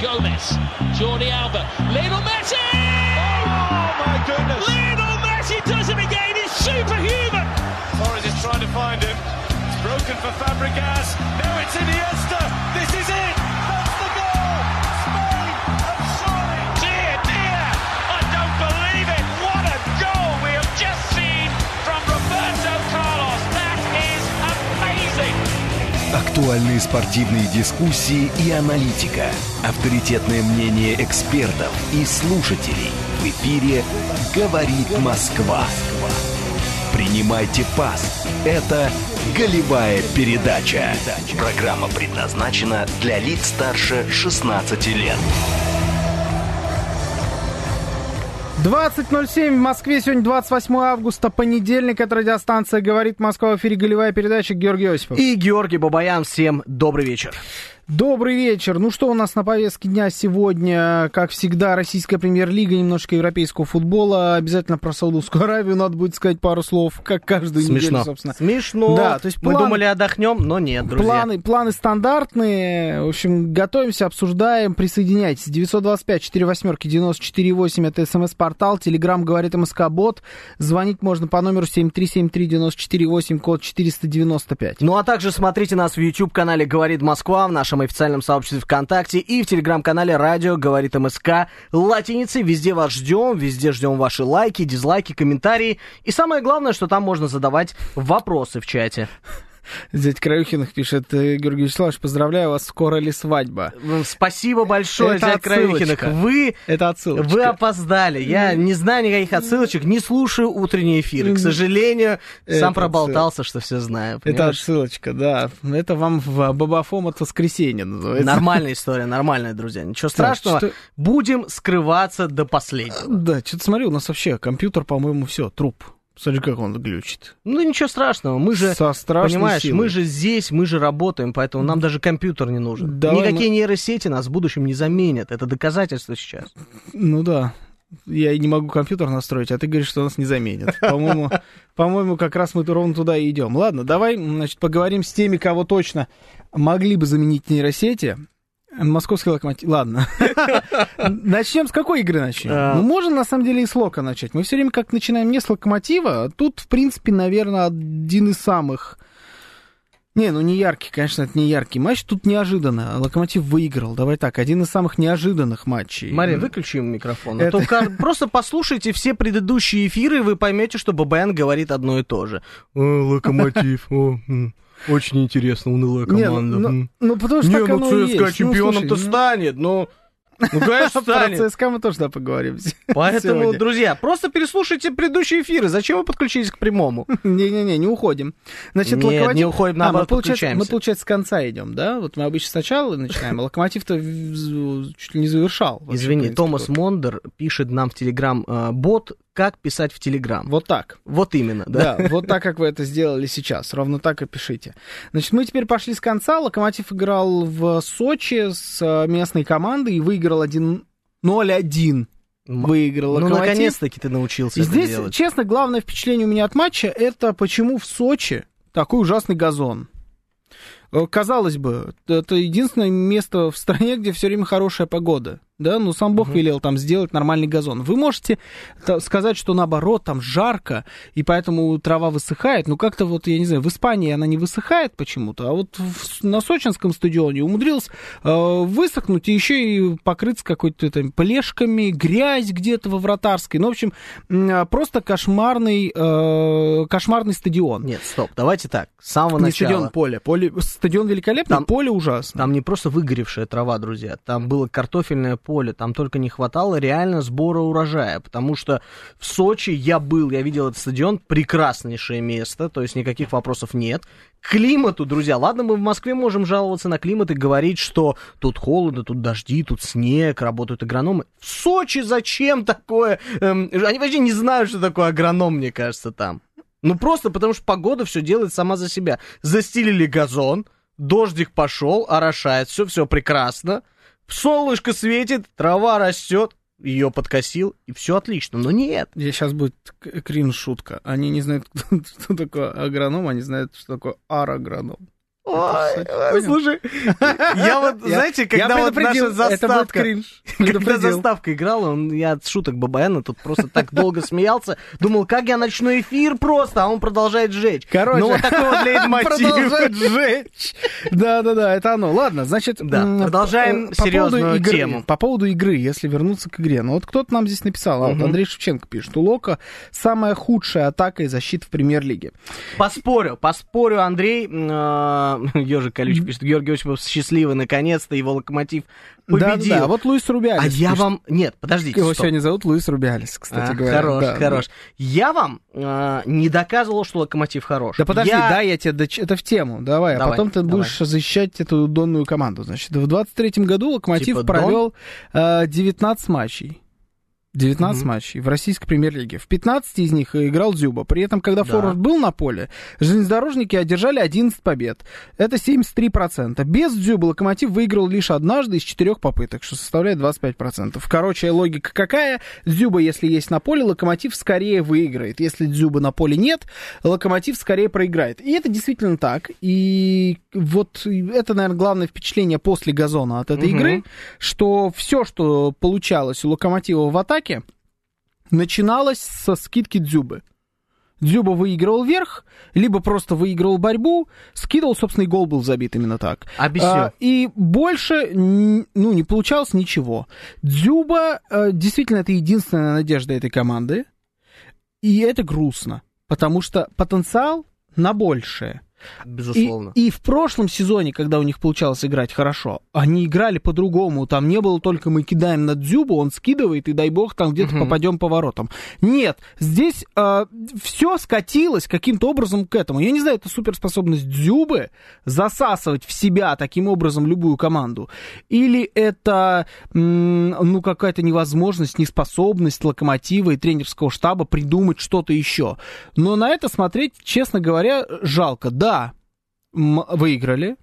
Gomez, Jordi Alba, Lionel Messi! Oh my goodness! Lionel Messi does it again. He's superhuman. Torres is trying to find him. It's broken for Fabregas. Now it's Iniesta. This is it. Актуальные спортивные дискуссии и аналитика. Авторитетное мнение экспертов и слушателей. В эфире «Говорит Москва». Принимайте пас. Это «Голевая передача». Программа предназначена для лиц старше 16 лет. 20.07 в Москве. Сегодня 28 августа, понедельник. Это радиостанция «Говорит Москва». В эфире голевая передача Георгий Осипов. И Георгий Бабаян. Всем добрый вечер. Добрый вечер. Ну что у нас на повестке дня сегодня? Как всегда, российская премьер-лига, немножко европейского футбола. Обязательно про Саудовскую Аравию надо будет сказать пару слов, как каждую Смешно. неделю, собственно. Смешно. Да, то есть Мы план- думали отдохнем, но нет, друзья. Планы, планы стандартные. В общем, готовимся, обсуждаем. Присоединяйтесь. 925 4 восьмерки 94,8. Это смс-портал. Телеграмм говорит МСК Бот. Звонить можно по номеру 7373-94,8, код 495. Ну а также смотрите нас в YouTube-канале «Говорит Москва», в нашем официальном сообществе ВКонтакте и в телеграм-канале «Радио Говорит МСК» латиницей. Везде вас ждем, везде ждем ваши лайки, дизлайки, комментарии. И самое главное, что там можно задавать вопросы в чате. Зять Краюхиных пишет, «Э, Георгий Вячеславович, поздравляю вас, скоро ли свадьба? М, Спасибо большое, Это Зять Краюхиных. Вы Это отсылочка. Вы опоздали. Я не знаю никаких отсылочек, не слушаю утренние эфиры. К сожалению, Это сам проболтался, что все знаю. Это понимаешь? отсылочка, да. Это вам в Бабафом от воскресенья называется. Нормальная история, нормальная, друзья. Ничего страшного. что- Будем скрываться до последнего. Да, что-то смотри, у нас вообще компьютер, по-моему, все, труп. Смотри, как он глючит. Ну ничего страшного. Мы же, Со понимаешь, силой. мы же здесь, мы же работаем, поэтому нам даже компьютер не нужен. Давай Никакие мы- нейросети нас в будущем не заменят. Это доказательство сейчас. Ну да. Я не могу компьютер настроить, а ты говоришь, что нас не заменят. По-моему, по-моему, как раз мы ровно туда и идем. Ладно, давай, значит, поговорим с теми, кого точно могли бы заменить нейросети. Московский локомотив. Ладно. Начнем с какой игры начнем? А. Ну, можно на самом деле и с Лока начать. Мы все время как начинаем не с локомотива. а Тут, в принципе, наверное, один из самых. Не, ну не яркий, конечно, это не яркий матч. Тут неожиданно. Локомотив выиграл. Давай так, один из самых неожиданных матчей. Мария, выключи микрофон. А Это- то просто послушайте все предыдущие эфиры, и вы поймете, что ББН говорит одно и то же. локомотив, очень интересно, унылая Не, ну, ну, ну, потому что так оно и есть. Ну, чемпионом-то слушай, ну, станет, ну... Ну, конечно, Про станет. ЦСКА мы тоже да, поговорим. Поэтому, сегодня. друзья, просто переслушайте предыдущие эфиры. Зачем вы подключились к прямому? Не-не-не, не уходим. Значит, Нет, локомотив... не уходим, А, наоборот, мы, получается, мы, получается, с конца идем, да? Вот мы обычно сначала начинаем, а локомотив-то чуть ли не завершал. вообще, Извини, Томас. Мондер пишет нам в Телеграм э, бот, как писать в Телеграм. Вот так. Вот именно, да. Да, вот так, как вы это сделали сейчас. Ровно так и пишите. Значит, мы теперь пошли с конца. Локомотив играл в Сочи с э, местной командой и выиграл 1 0-1. Выиграл Ну, наконец-таки ты научился И это здесь, делать. честно, главное впечатление у меня от матча это почему в Сочи такой ужасный газон. Э, Казалось бы, это единственное место в стране, где все время хорошая погода. Да, ну сам Бог велел там сделать нормальный газон. Вы можете сказать, что наоборот, там жарко, и поэтому трава высыхает. Ну, как-то вот, я не знаю, в Испании она не высыхает почему-то, а вот в- на сочинском стадионе умудрился э, высохнуть и еще и покрыться какой-то там плешками, грязь где-то во вратарской. Ну, в общем, а, просто кошмарный, э, кошмарный стадион. Нет, стоп, давайте так. С самого Не начала. стадион, поле. поле. Стадион великолепный, Там- поле ужасно. Там не просто выгоревшая трава, друзья, там было картофельное поле, там только не хватало реально сбора урожая, потому что в Сочи я был, я видел этот стадион, прекраснейшее место, то есть никаких вопросов нет. Климату, друзья, ладно, мы в Москве можем жаловаться на климат и говорить, что тут холодно, тут дожди, тут снег, работают агрономы. В Сочи зачем такое? Эм, они вообще не знают, что такое агроном, мне кажется, там. Ну просто потому что погода все делает сама за себя. Застелили газон, дождик пошел, орошает, все, все прекрасно. Солнышко светит, трава растет, ее подкосил, и все отлично. Но нет. Здесь сейчас будет к- кринж шутка. Они не знают, кто- что такое агроном, они знают, что такое арагроном. Ой, слушай, я вот, знаете, я когда вот наша заставка, когда заставка играла, он, я от шуток Бабаяна тут просто так долго смеялся, думал, как я начну эфир просто, а он продолжает жечь. Короче, ну вот такой вот лейтмотив. Продолжает жечь. Да-да-да, это оно. Ладно, значит... Да, продолжаем по- по серьезную игры, тему. По поводу игры, если вернуться к игре. Ну вот кто-то нам здесь написал, а вот. Андрей Шевченко пишет, у Лока самая худшая атака и защита в премьер-лиге. Поспорю, поспорю, Андрей. Ежик Колючий пишет, Георгий Осипов счастливый, наконец-то, его локомотив победил. Да-да-да, а вот Луис Рубиалис А я пишет. вам... Нет, подождите, Его стоп. сегодня зовут Луис Рубиалис, кстати А, говоря. Хорош, Да, хорош. да. Я вам э, не доказывал, что локомотив хорош. Да подожди, Я- да, я тебе, доч- это в тему, давай, а Давай, потом ты давай. будешь защищать эту донную команду. Значит, в 23-м году Локомотив Типа провел э, 19 матчей. 19 Мгм. матчей в российской премьер-лиге. В 15 из них играл Дзюба. При этом, когда Да. форвард был на поле, железнодорожники одержали 11 побед. Это 73%. Без Дзюба Локомотив выиграл лишь однажды из четырех попыток, что составляет 25%. Короче, логика какая? Дзюба, если есть на поле, Локомотив скорее выиграет. Если Дзюба на поле нет, Локомотив скорее проиграет. И это действительно так. И вот это, наверное, главное впечатление после газона от этой Мгм. игры, что все, что получалось у Локомотива в атаке, начиналось со скидки Дзюбы. Дзюба выигрывал верх, либо просто выигрывал борьбу, скидывал, собственно, и гол был забит именно так. Объясню. А, и больше, ну, не получалось ничего. Дзюба, э, действительно, это единственная надежда этой команды. И это грустно, потому что потенциал на большее. И, Безусловно. и в прошлом сезоне, когда у них получалось играть хорошо, они играли по-другому. Там не было только мы кидаем на Дзюбу, он скидывает, и дай бог там где-то Мгм. попадем по воротам. Нет, здесь все скатилось каким-то образом к этому. Я не знаю, это суперспособность Дзюбы засасывать в себя таким образом любую команду. Или это, ну, какая-то невозможность, неспособность локомотива и тренерского штаба придумать что-то еще. Но на это смотреть, честно говоря, жалко. Да, м, выиграли.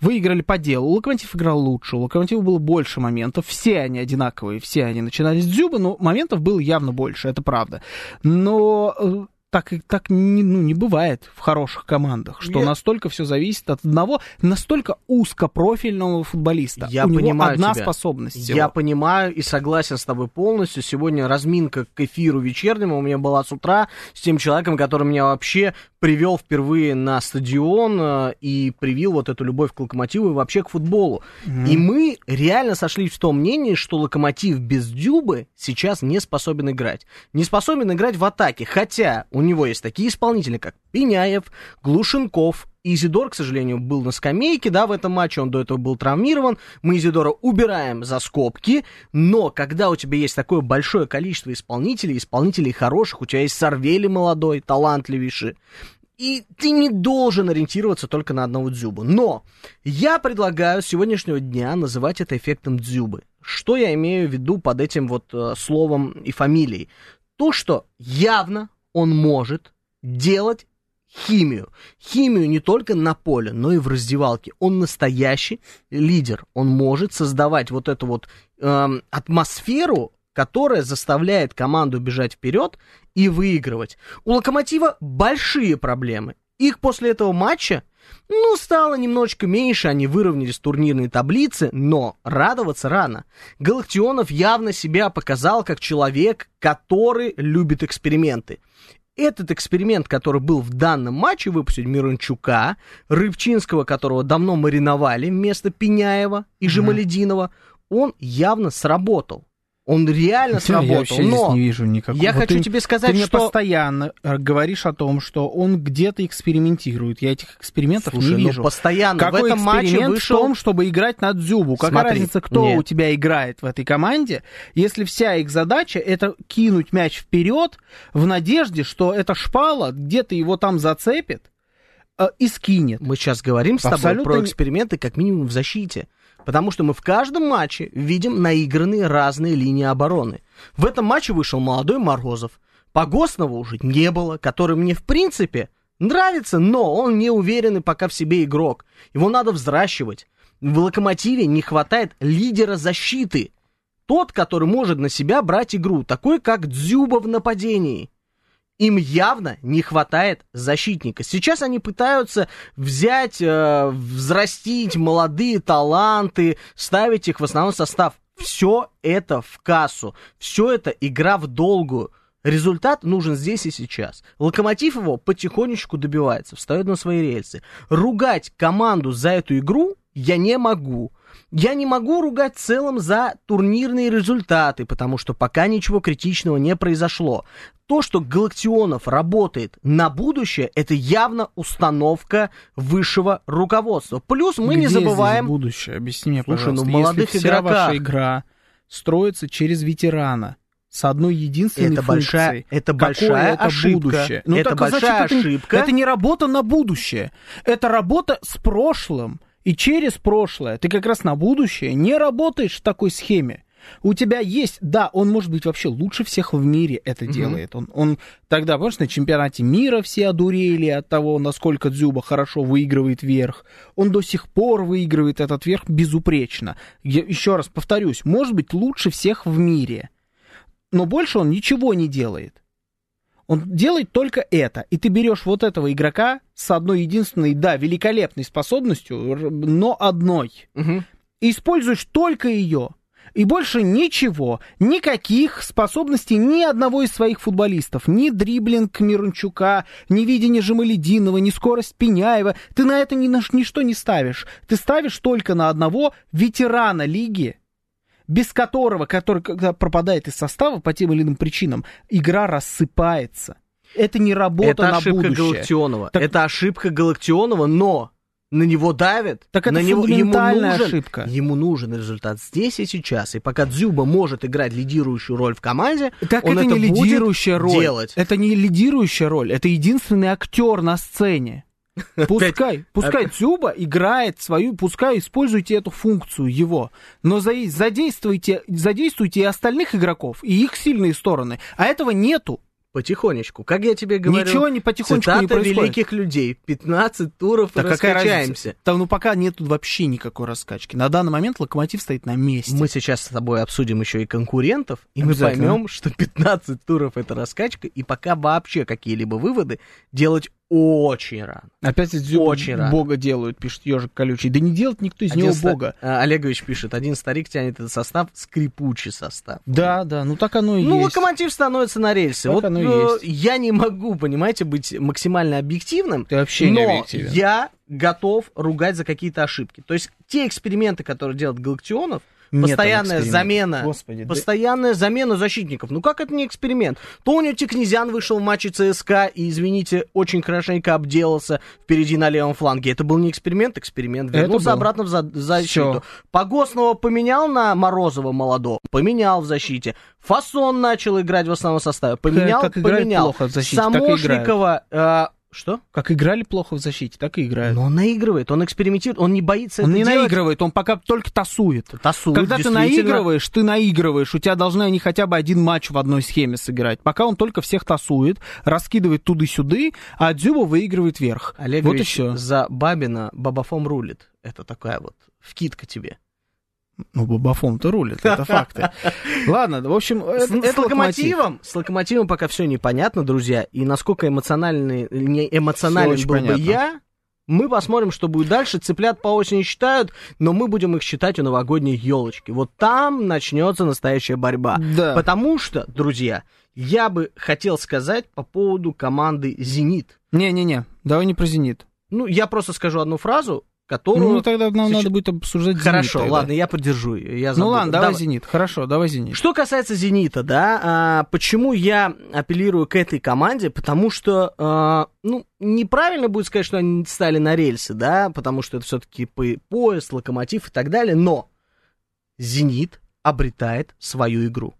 Выиграли по делу. Локомотив играл лучше, у Локомотива было больше моментов. Все они одинаковые, все они начинали с Дзюба, но моментов было явно больше, это правда. Но э, так, так не, ну, не бывает в хороших командах, что Я- настолько все зависит от одного настолько узкопрофильного футболиста. Я у него понимаю одна тебя. способность. всего. Я понимаю и согласен с тобой полностью. Сегодня разминка к эфиру вечернему у меня была с утра с тем человеком, который меня вообще привел впервые на стадион э, и привил вот эту любовь к локомотиву и вообще к футболу. И мы реально сошлись в том мнении, что локомотив без Дюбы сейчас не способен играть. Не способен играть в атаке. Хотя у него есть такие исполнители, как Пеняев, Глушенков, Изидор, к сожалению, был на скамейке, да, в этом матче, он до этого был травмирован. Мы Изидора убираем за скобки, но когда у тебя есть такое большое количество исполнителей, исполнителей хороших, у тебя есть Сорвели молодой, талантливейший, и ты не должен ориентироваться только на одного Дзюбу. Но я предлагаю с сегодняшнего дня называть это эффектом Дзюбы. Что я имею в виду под этим вот э, словом и фамилией? То, что явно он может делать химию. Химию не только на поле, но и в раздевалке. Он настоящий лидер. Он может создавать вот эту вот эм, атмосферу, которая заставляет команду бежать вперед и выигрывать. У Локомотива большие проблемы. Их после этого матча, ну, стало немножечко меньше, они выровнялись в турнирной таблице, но радоваться рано. Галактионов явно себя показал как человек, который любит эксперименты. Этот эксперимент, который был в данном матче, выпустить Мирончука, Рыбчинского, которого давно мариновали вместо Пеняева и Жемалединова, он явно сработал. Он реально Я сработал. вообще здесь но не вижу никакого. я Вот хочу ты- тебе сказать, Ты мне что... постоянно э, говоришь о том, что он где-то экспериментирует. Я этих экспериментов Слушай, не ну, вижу. постоянно Какой в этом матче эксперимент вышел... в том, чтобы играть на Дзюбу? Какая Смотри, разница, кто нет. у тебя играет в этой команде, если вся их задача это кинуть мяч вперед в надежде, что эта шпала где-то его там зацепит э, и скинет. Мы сейчас говорим с тобой Абсолютно про эксперименты как минимум в защите. Потому что мы в каждом матче видим наигранные разные линии обороны. В этом матче вышел молодой Морозов. Погосного уже не было, который мне в принципе нравится, но он не уверенный пока в себе игрок. Его надо взращивать. В Локомотиве не хватает лидера защиты. Тот, который может на себя брать игру, такой как Дзюба в нападении. Им явно не хватает защитника. Сейчас они пытаются взять, э, взрастить молодые таланты, ставить их в основной состав. Все это в кассу. Все это игра в долгую. Результат нужен здесь и сейчас. Локомотив его потихонечку добивается, встает на свои рельсы. Ругать команду за эту игру я не могу. Я не могу ругать в целом за турнирные результаты, потому что пока ничего критичного не произошло. То, что Галактионов работает на будущее, это явно установка высшего руководства. Плюс мы Где не забываем... здесь будущее? Объясни мне, Слушай, пожалуйста. ну, молодых Если вся игроках. ваша игра строится через ветерана, с одной единственной Это большая- функцией. это Какое большая это ошибка. будущее? Это так, а значит, большая это не- ошибка. Это не работа на будущее. Это работа с прошлым. И через прошлое. Ты как раз на будущее не работаешь в такой схеме. У тебя есть, да, он может быть вообще лучше всех в мире это делает. Он, он тогда, помнишь, на чемпионате мира все одурели от того, насколько Дзюба хорошо выигрывает верх. Он до сих пор выигрывает этот верх безупречно. Я еще раз повторюсь, может быть лучше всех в мире. Но больше он ничего не делает. Он делает только это. И ты берешь вот этого игрока с одной единственной, да, великолепной способностью, но одной. Мгм. И используешь только ее. И больше ничего, никаких способностей ни одного из своих футболистов, ни дриблинг Мирончука, ни видение Жемалединова, ни скорость Пеняева. Ты на это ни на ничто не ставишь. Ты ставишь только на одного ветерана лиги, без которого, который когда пропадает из состава по тем или иным причинам, игра рассыпается. Это не работа Это на ошибка будущее. Галактионова. Так- Это ошибка Галактионова, но на него давят. Так это на него, ему нужен, ошибка. Ему нужен результат здесь и сейчас. И пока Дзюба может играть лидирующую роль в команде, Так он это это, не будет лидирующая роль. делать. Это не лидирующая роль. Это единственный актер на сцене. Пускай, пускай Дзюба играет свою, пускай используйте эту функцию его, но за- задействуйте, задействуйте и остальных игроков, и их сильные стороны. А этого нету. Потихонечку. Как я тебе говорю, Ничего не потихонечку цитата не происходит. великих людей. 15 туров Так какая раскачаемся. разница? Там, ну пока нету вообще никакой раскачки. На данный момент локомотив стоит на месте. Мы сейчас с тобой обсудим еще и конкурентов, и мы поймем, что 15 туров это раскачка, и пока вообще какие-либо выводы делать очень рано. Опять из Очень рано. бога делают, пишет ежик колючий. Да не делает никто из него Один ста- бога. а, Олегович пишет, один старик тянет этот состав, скрипучий состав. Да, да, ну так оно и Ну, есть. локомотив становится на рельсы. Так вот оно и э, есть. я не могу, понимаете, быть максимально объективным. Ты вообще не но объективен. я готов ругать за какие-то ошибки. То есть те эксперименты, которые делает Галактионов, Нет постоянная замена, Господи, да- постоянная замена защитников. Ну как это не эксперимент? То у него Тикнезян вышел в матче ЦСКА и, извините, очень хорошенько обделался впереди на левом фланге. Это был не эксперимент, эксперимент. Вернулся обратно в, за- в защиту. Всё. Погосного поменял на Морозова молодого, поменял в защите. Фасон начал играть в основном составе, поменял, как играет поменял. плохо в защите. Самошникова, э, что? Как играли плохо в защите, так и играют. Но он наигрывает, он экспериментирует, он не боится Он не делать. наигрывает, он пока только тасует. Тасует, Когда ты наигрываешь, ты наигрываешь, у тебя должны они хотя бы один матч в одной схеме сыграть. Пока он только всех тасует, раскидывает туды-сюды, а Дзюба выигрывает вверх. Олегович вот и все. за Бабина Бабафом рулит. Это такая вот вкидка тебе. Ну, Бабафон-то рулит, это факты. Ладно, в общем, С, это, это с локомотивом, с локомотивом пока все непонятно, друзья. И насколько эмоциональный, не эмоционален очень был бы понятно. я, мы посмотрим, что будет дальше. Цыплят по осени считают, но мы будем их считать у новогодней елочки. Вот там начнется настоящая борьба. Да. Потому что, друзья, я бы хотел сказать по поводу команды «Зенит». Не-не-не, давай не про «Зенит». Ну, я просто скажу одну фразу, которую... Ну, тогда нам сейчас- надо будет обсуждать «Зенит». Хорошо, тогда. ладно, я поддержу. ее, Я Ну забуду. ладно, давай «Зенит». Хорошо, давай «Зенит». Что касается «Зенита», да, а, почему я апеллирую к этой команде? Потому что, а, ну, неправильно будет сказать, что они стали на рельсы, да, потому что это все-таки поезд, локомотив и так далее, но «Зенит» обретает свою игру.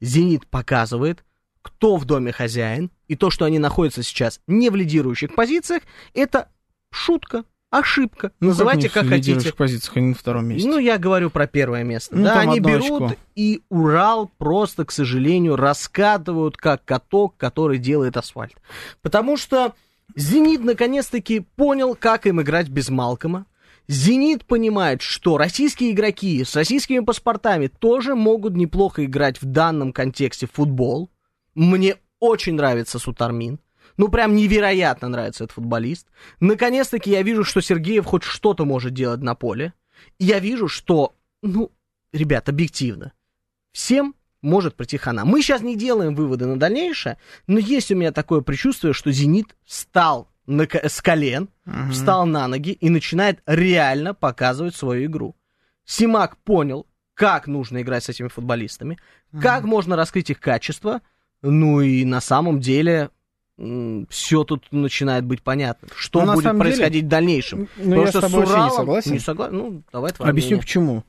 «Зенит» показывает, кто в доме хозяин, и то, что они находятся сейчас не в лидирующих позициях, это шутка, ошибка, Ну, называйте как как, хотите. позициях, они на втором месте. Ну, я говорю про первое место. Ну, да, они берут очко. и Урал просто, к сожалению, раскатывают как каток, который делает асфальт. Потому что Зенит наконец-таки понял, как им играть без Малкома. Зенит понимает, что российские игроки с российскими паспортами тоже могут неплохо играть в данном контексте в футбол. Мне очень нравится Сутармин. Ну, прям невероятно нравится этот футболист. Наконец-таки я вижу, что Сергеев хоть что-то может делать на поле. И я вижу, что, ну, ребят, объективно, всем может прийти хана. Мы сейчас не делаем выводы на дальнейшее, но есть у меня такое предчувствие, что «Зенит» встал на, с колен, угу. встал на ноги и начинает реально показывать свою игру. Симак понял, как нужно играть с этими футболистами, угу. как можно раскрыть их качество, ну и на самом деле все тут начинает быть понятно. Что ну, будет происходить деле, в дальнейшем? Ну, я с тобой Уралом... не согласен. Не согласен? Ну, давай Объясню мнение. почему.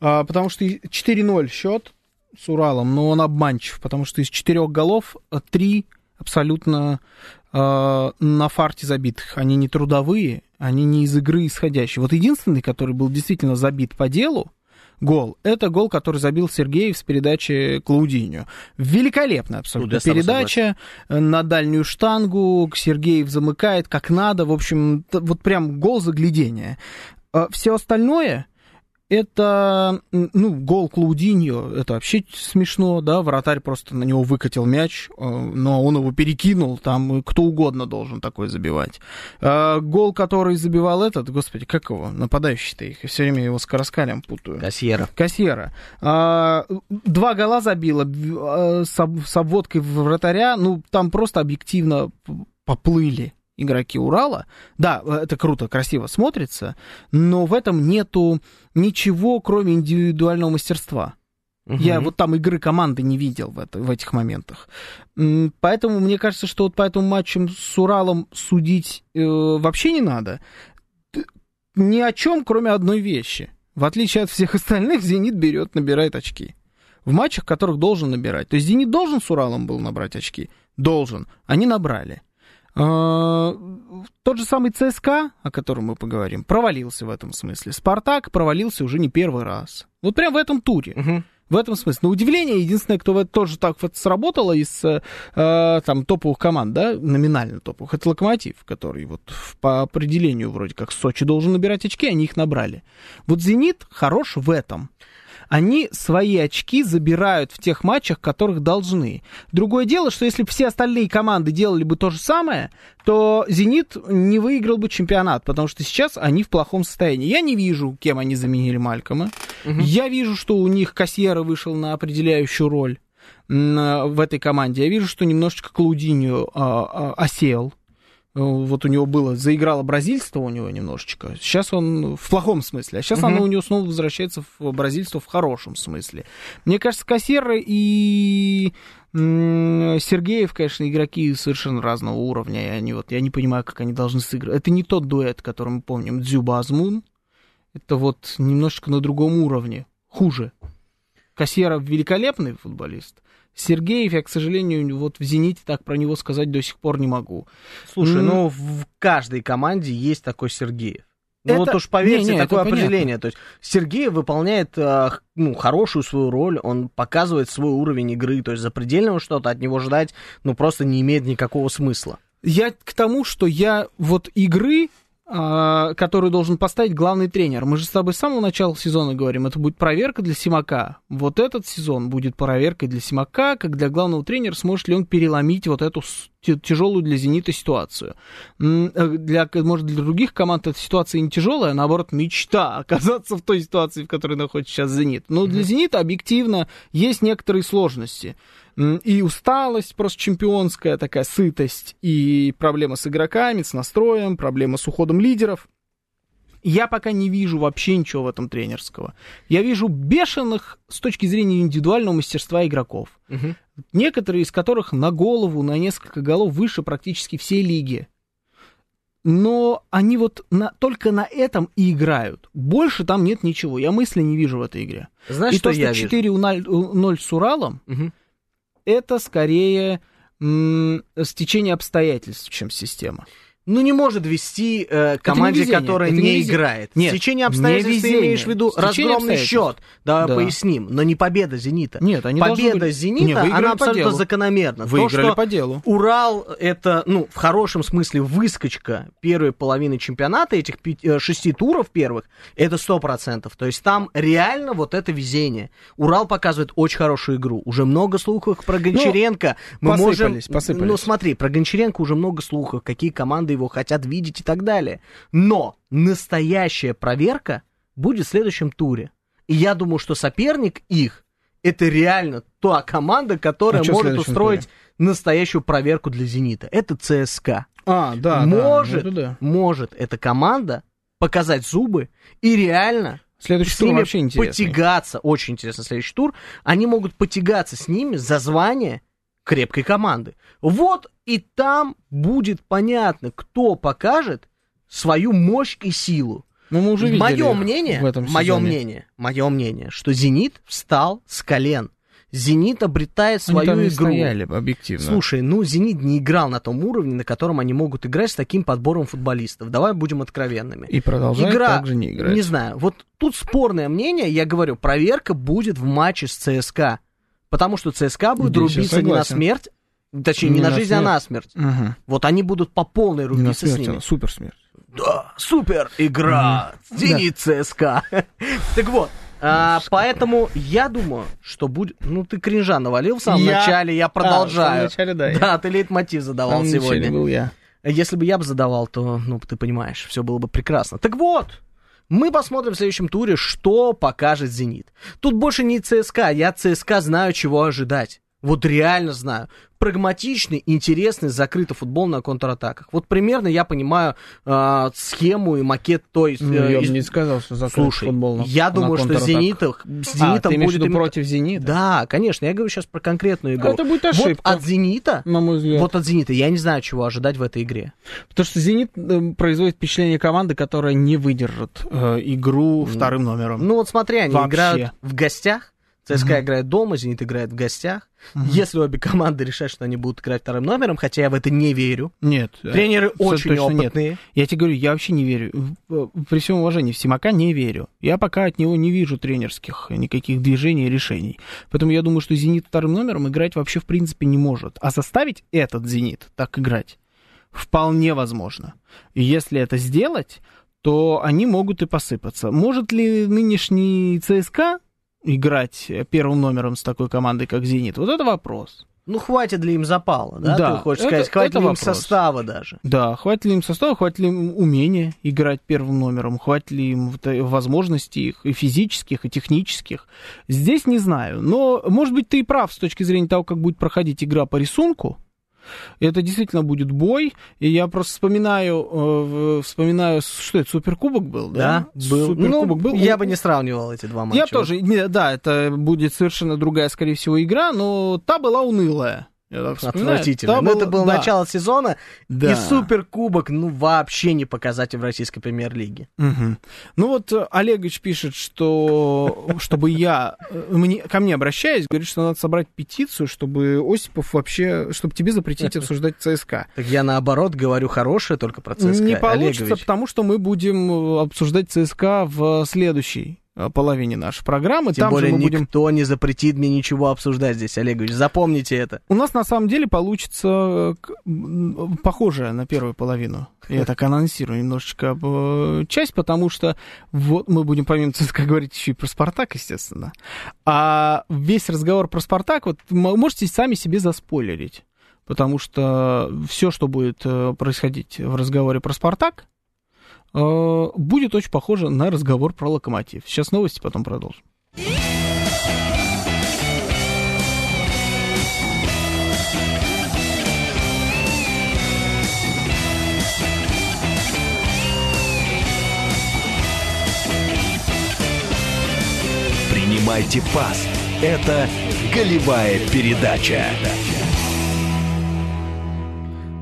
А, потому что 4-0 счет с Уралом, но он обманчив, потому что из четырех голов три абсолютно э, на фарте забитых. Они не трудовые, они не из игры исходящие. Вот единственный, который был действительно забит по делу, гол. Это гол, который забил Сергеев с передачи Клаудиню. Великолепная абсолютно ну, передача на дальнюю штангу. Сергеев замыкает как надо. В общем, вот прям гол заглядения. А Все остальное это, ну, гол Клаудиньо, это вообще смешно, да, вратарь просто на него выкатил мяч, э, но он его перекинул, там кто угодно должен такой забивать. А, гол, который забивал этот, господи, как его, нападающий-то их, все время его с Караскалем путаю. Кассиера. Кассиера. А, два гола забила э, с обводкой вратаря, ну, там просто объективно поплыли игроки Урала. Да, это круто, красиво смотрится, но в этом нету ничего, кроме индивидуального мастерства. Угу. Я вот там игры команды не видел в, это, в этих моментах. Поэтому мне кажется, что вот по этому матчу с Уралом судить э, вообще не надо. Ни о чем, кроме одной вещи. В отличие от всех остальных, Зенит берет, набирает очки. В матчах, которых должен набирать. То есть Зенит должен с Уралом был набрать очки? Должен. Они набрали. А, тот же самый ЦСКА, о котором мы поговорим, провалился в этом смысле. Спартак провалился уже не первый раз. Вот прям в этом туре. Угу. В этом смысле. На удивление, единственное, кто тоже так вот сработало из э, там топовых команд, да, номинально топовых, это Локомотив, который вот по определению вроде как Сочи должен набирать очки, они их набрали. Вот Зенит хорош в этом они свои очки забирают в тех матчах, которых должны. Другое дело, что если бы все остальные команды делали бы то же самое, то «Зенит» не выиграл бы чемпионат, потому что сейчас они в плохом состоянии. Я не вижу, кем они заменили Малькома. Угу. Я вижу, что у них Кассиера вышел на определяющую роль в этой команде. Я вижу, что немножечко Клаудиньо а, а, осел. Э, вот у него было, заиграло бразильство у него немножечко. Сейчас он в плохом смысле, а сейчас угу. оно у него снова возвращается в бразильство в хорошем смысле. Мне кажется, Кассеры и Сергеев, конечно, игроки совершенно разного уровня. И они вот, я не понимаю, как они должны сыграть. Это не тот дуэт, который мы помним, Дзюба Азмун. Это вот немножечко на другом уровне. Хуже. Кассера великолепный футболист, Сергеев, я, к сожалению, вот в «Зените» так про него сказать до сих пор не могу. Слушай, mm. ну в каждой команде есть такой Сергеев. Ну это... вот уж поверьте, не, не, такое определение. Понятно. То есть Сергеев выполняет э, ну, хорошую свою роль, он показывает свой уровень игры, то есть запредельного что-то от него ждать ну просто не имеет никакого смысла. Я к тому, что я вот игры а, которую должен поставить главный тренер. Мы же с тобой с самого начала сезона говорим, это будет проверка для Симака. Вот этот сезон будет проверкой для Симака, как для главного тренера, сможет ли он переломить вот эту тяжелую для «Зенита» ситуацию. Э, для, может, для других команд эта ситуация не тяжелая, а наоборот, мечта оказаться в той ситуации, в которой находится сейчас «Зенит». Но для «Зенита» объективно есть некоторые сложности и усталость просто чемпионская, такая сытость, и проблема с игроками, с настроем, проблема с уходом лидеров. Я пока не вижу вообще ничего в этом тренерского. Я вижу бешеных с точки зрения индивидуального мастерства игроков. Угу. Некоторые из которых на голову, на несколько голов выше практически всей лиги. Но они вот на, только на этом и играют. Больше там нет ничего. Я мысли не вижу в этой игре. Знаешь, и что, то, что 4-0 с Уралом, угу это скорее стечение обстоятельств, чем система. Ну, не может вести э, команде, везение, которая не, не играет. Нет, Течение не обстоятельств ты везение. имеешь в виду Стечение разгромный счет. Давай Да. поясним. Но не победа «Зенита». Нет, они Победа были- «Зенита», Не, она абсолютно делу. закономерна. То, Выиграли что по делу. Урал — это, ну, в хорошем смысле выскочка первой половины чемпионата, этих пяти- э, шести туров первых, это сто процентов. То есть там реально вот это везение. Урал показывает очень хорошую игру. Уже много слухов про Гончаренко. Мы можем... посыпались, посыпались. Ну, смотри, про Гончаренко уже много слухов, какие команды его хотят видеть и так далее. Но настоящая проверка будет в следующем туре. И я думаю, что соперник их это реально та команда, которая А может устроить настоящую проверку для «Зенита». Это ЦСКА. А, да, да, может, ну это да. может эта команда показать зубы и реально Следующий с тур ними вообще интересный. потягаться. Очень интересно следующий тур. Они могут потягаться с ними за звание крепкой команды. Вот и там будет понятно, кто покажет свою мощь и силу. Ну, мы уже Мое мнение, в этом мое сезоне. мнение, мое мнение, что Зенит встал с колен. Зенит обретает Они свою не игру. стояли, объективно. Слушай, ну Зенит не играл на том уровне, на котором они могут играть с таким подбором футболистов. Давай будем откровенными. И продолжает Игра, также не играть. не знаю, вот тут спорное мнение, я говорю, проверка будет в матче с ЦСКА. Потому что ЦСКА будет Здесь я рубиться не на смерть, точнее, не, Не на на жизнь, а смерть. на смерть. Мгм. Вот они будут по полной Не на рубиться с смерть, ними. а супер смерть. Да, супер игра. Зенит ЦСКА. Так вот, а, поэтому я думаю, что будет... Ну, ты кринжа навалил в самом Я- начале, я А, в продолжаю. самом начале, да, я. Да, ты лейтмотив задавал ничего не сегодня. был я. Если бы я бы задавал, то, ну, ты понимаешь, все было бы прекрасно. Так вот, мы посмотрим в следующем туре, что покажет «Зенит». Тут больше не ЦСКА, я ЦСКА знаю, чего ожидать. Вот реально знаю. Прагматичный, интересный, закрытый футбол на контратаках. Вот примерно я понимаю а, схему и макет той... Ну, э, я бы из- не сказал, что закрыт Слушай, футбол на- я на думаю, что контратаках. «Зенитов», с А, «Зенитом» в будет... именно- против «Зенита»? Да, конечно, я говорю сейчас про конкретную игру. Это будет Вот ошибка. от «Зенита», На мой взгляд. вот от «Зенита» я не знаю, чего ожидать в этой игре. Потому что «Зенит» э, производит впечатление команды, которая не выдержит э, игру вторым номером. Ну вот смотри, они Вообще. играют в гостях. ЦСКА играет дома, Зенит играет в гостях. Если обе команды решат, что они будут играть вторым номером, хотя я в это не верю. Нет. э, Тренеры очень точно нет. опытные. Я тебе говорю, я вообще не верю. В- При всем уважении, в Симака не верю. Я пока от него не вижу тренерских никаких движений и решений. Поэтому я думаю, что «Зенит» вторым номером играть вообще в принципе не может. А заставить этот «Зенит» так играть вполне возможно. И если это сделать, то они могут и посыпаться. Может ли нынешний ЦСКА играть первым номером с такой командой, как «Зенит»? Вот это вопрос. Ну, хватит ли им запала, да? Да, Ты хочешь это- сказать, хватит это ли им вопрос. состава даже? Да, хватит ли им состава, хватит ли им умения играть первым номером, хватит ли им возможностей их и физических, и технических. Здесь не знаю. Но, может быть, ты и прав с точки зрения того, как будет проходить игра по рисунку. Это действительно будет бой. И я просто вспоминаю, э, вспоминаю, что это, Суперкубок был, да? Да, был. Суперкубок Ну, был. я бы не сравнивал эти два матча. я тоже, не, да, это будет совершенно другая, скорее всего, игра, но та была унылая. Я так вспоминаю. Отвратительно. Та Но была- это было да. начало сезона, Да. и суперкубок, ну, вообще не показатель в российской премьер-лиге. Мгм. Ну вот э, Олегович пишет, что чтобы я э, мне, ко мне обращаясь, говорит, что надо собрать петицию, чтобы Осипов вообще, чтобы тебе запретить обсуждать ЦСКА. Так я наоборот говорю хорошее только про ЦСКА. Не получится, Олегович. потому что мы будем э, обсуждать ЦСКА в следующей половине нашей программы. Тем Там более же мы будем никто не запретит мне ничего обсуждать здесь, Олегович. Запомните это. У нас на самом деле получится э, похожая на первую половину. Я так анонсирую немножечко э, часть, потому что вот мы будем помимо ЦСКА говорить еще и про Спартак, естественно. А весь разговор про Спартак, вот можете сами себе заспойлерить. Потому что все, что будет э, происходить в разговоре про Спартак, э, будет очень похоже на разговор про Локомотив. Сейчас новости, потом продолжим. Принимайте пас. Это голевая передача.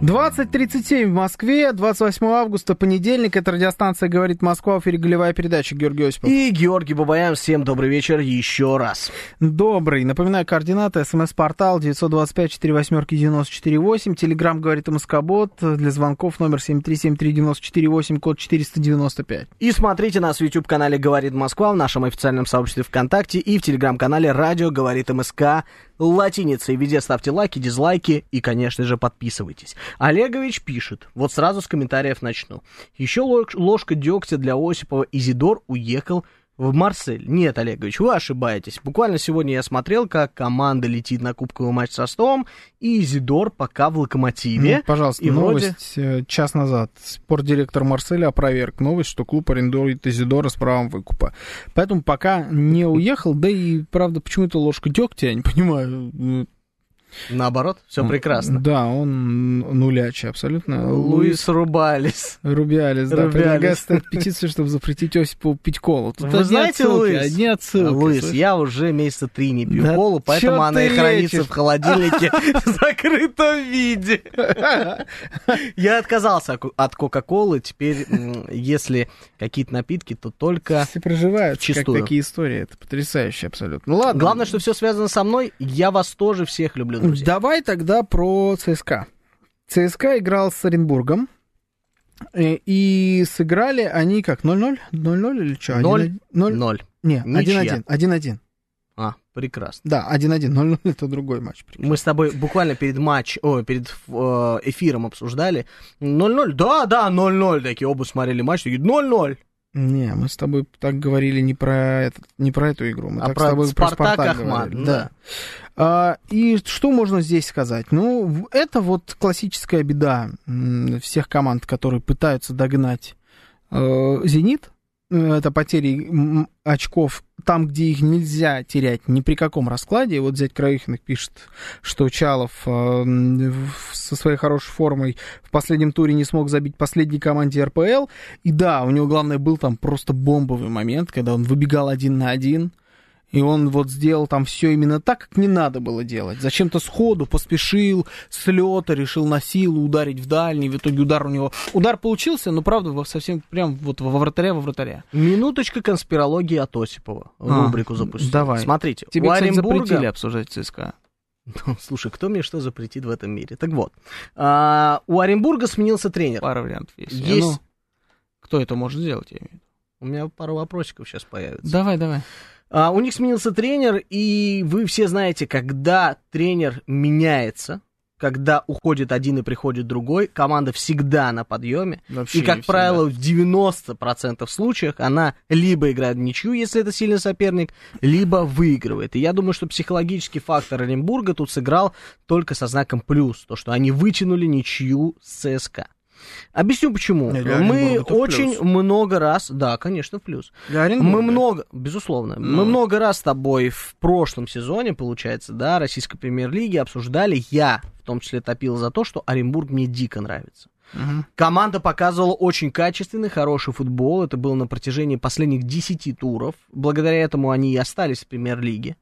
20.37 в Москве, 28 августа, понедельник. Это радиостанция «Говорит Москва», в эфире голевая передача Георгий Осипов. И Георгий Бабаян, всем добрый вечер еще раз. Добрый. Напоминаю, координаты. СМС-портал 925-48-94-8. Телеграмм «Говорит МСК-бот». Для звонков номер 7373948, код 495. И смотрите нас в YouTube-канале «Говорит Москва», в нашем официальном сообществе ВКонтакте и в Телеграм-канале «Радио говорит МСК» латиницей. Везде ставьте лайки, дизлайки и, конечно же, подписывайтесь. Олегович пишет, вот сразу с комментариев начну. Еще ложка дегтя для Осипова. Изидор уехал в Марсель. Нет, Олегович, вы ошибаетесь. Буквально сегодня я смотрел, как команда летит на кубковый матч с Ростовом, и Изидор пока в Локомотиве. Ну, пожалуйста, и новость вроде... час назад. Спортдиректор Марселя опроверг новость, что клуб арендует Изидора с правом выкупа. Поэтому пока не уехал, да и, правда, почему-то ложка дегтя, я не понимаю. Наоборот, все прекрасно. Да, он нулячий абсолютно. Луис Рубалис. Рубиалис, да. Рубиалис. Предлагает ставить петицию, чтобы запретить Осипову пить колу. Тут Вы знаете, отсылки, Луис? Одни отсылки. Луис, слышишь? я уже месяца три не пью Да колу, поэтому она и хранится лечишь? в холодильнике в закрытом виде. Я отказался от- Кока-Колы. Теперь, если какие-то напитки, то только... Все проживают, как Вчистую. такие истории. Это потрясающе абсолютно. Ну ладно. Главное, что все связано со мной. Я вас тоже всех люблю, друзья. Давай тогда про ЦСКА. ЦСКА играл с Оренбургом. э, И сыграли они как? 0-0? 0-0 или что? Ноль. 0 Ноль. Не, Ничья. 1-1. 1-1. А, прекрасно. Да, 1-1. 0-0 это другой матч. Мы с тобой буквально перед матч, о, перед э, эфиром обсуждали. 0-0, да, да, 0-0. Такие оба смотрели матч, такие 0-0. Не, мы с тобой так говорили не про, этот, не про эту игру. Мы А так про с тобой «Спартак» про Спартак Ахмат, говорили. да. Да. А, и что можно здесь сказать? Ну, это вот классическая беда всех команд, которые пытаются догнать э, «Зенит». Э, Это потери очков там, где их нельзя терять ни при каком раскладе. Вот взять Краихиных пишет, что Чалов э, со своей хорошей формой в последнем туре не смог забить последней команде РПЛ. И да, у него, главное, был там просто бомбовый момент, когда он выбегал один на один. И он вот сделал там все именно так, как не надо было делать. Зачем-то сходу поспешил, с лета решил на силу ударить в дальний. В итоге удар у него... Удар получился, но правда совсем прям вот во вратаря, во вратаря. Минуточка конспирологии от Осипова. А, Рубрику запустил. давай. Смотрите, Тебе, у кстати, Оренбурга... запретили обсуждать ЦСКА. Слушай, кто мне что запретит в этом мире? Так вот, а, у Оренбурга сменился тренер. Пара вариантов есть. Есть. Ну, кто это может сделать, я имею в виду? У меня пару вопросиков сейчас появится. Давай, давай. А, у них сменился тренер, и вы все знаете, когда тренер меняется, когда уходит один и приходит другой, команда всегда на подъеме. Вообще и, как не всегда. правило, в 90% случаях она либо играет в ничью, если это сильный соперник, либо выигрывает. И я думаю, что психологический фактор Оренбурга тут сыграл только со знаком плюс. То, что они вытянули ничью с ЦСКА. Объясню почему. Для Мы очень много раз, да, конечно, в плюс. Для Оренбурга. Мы много, безусловно, Ну. мы много раз с тобой в прошлом сезоне, получается, да, российской премьер-лиги обсуждали, я в том числе топил за то, что Оренбург мне дико нравится. Мгм. Команда показывала очень качественный, хороший футбол. Это было на протяжении последних 10 туров. Благодаря этому они и остались в премьер-лиге.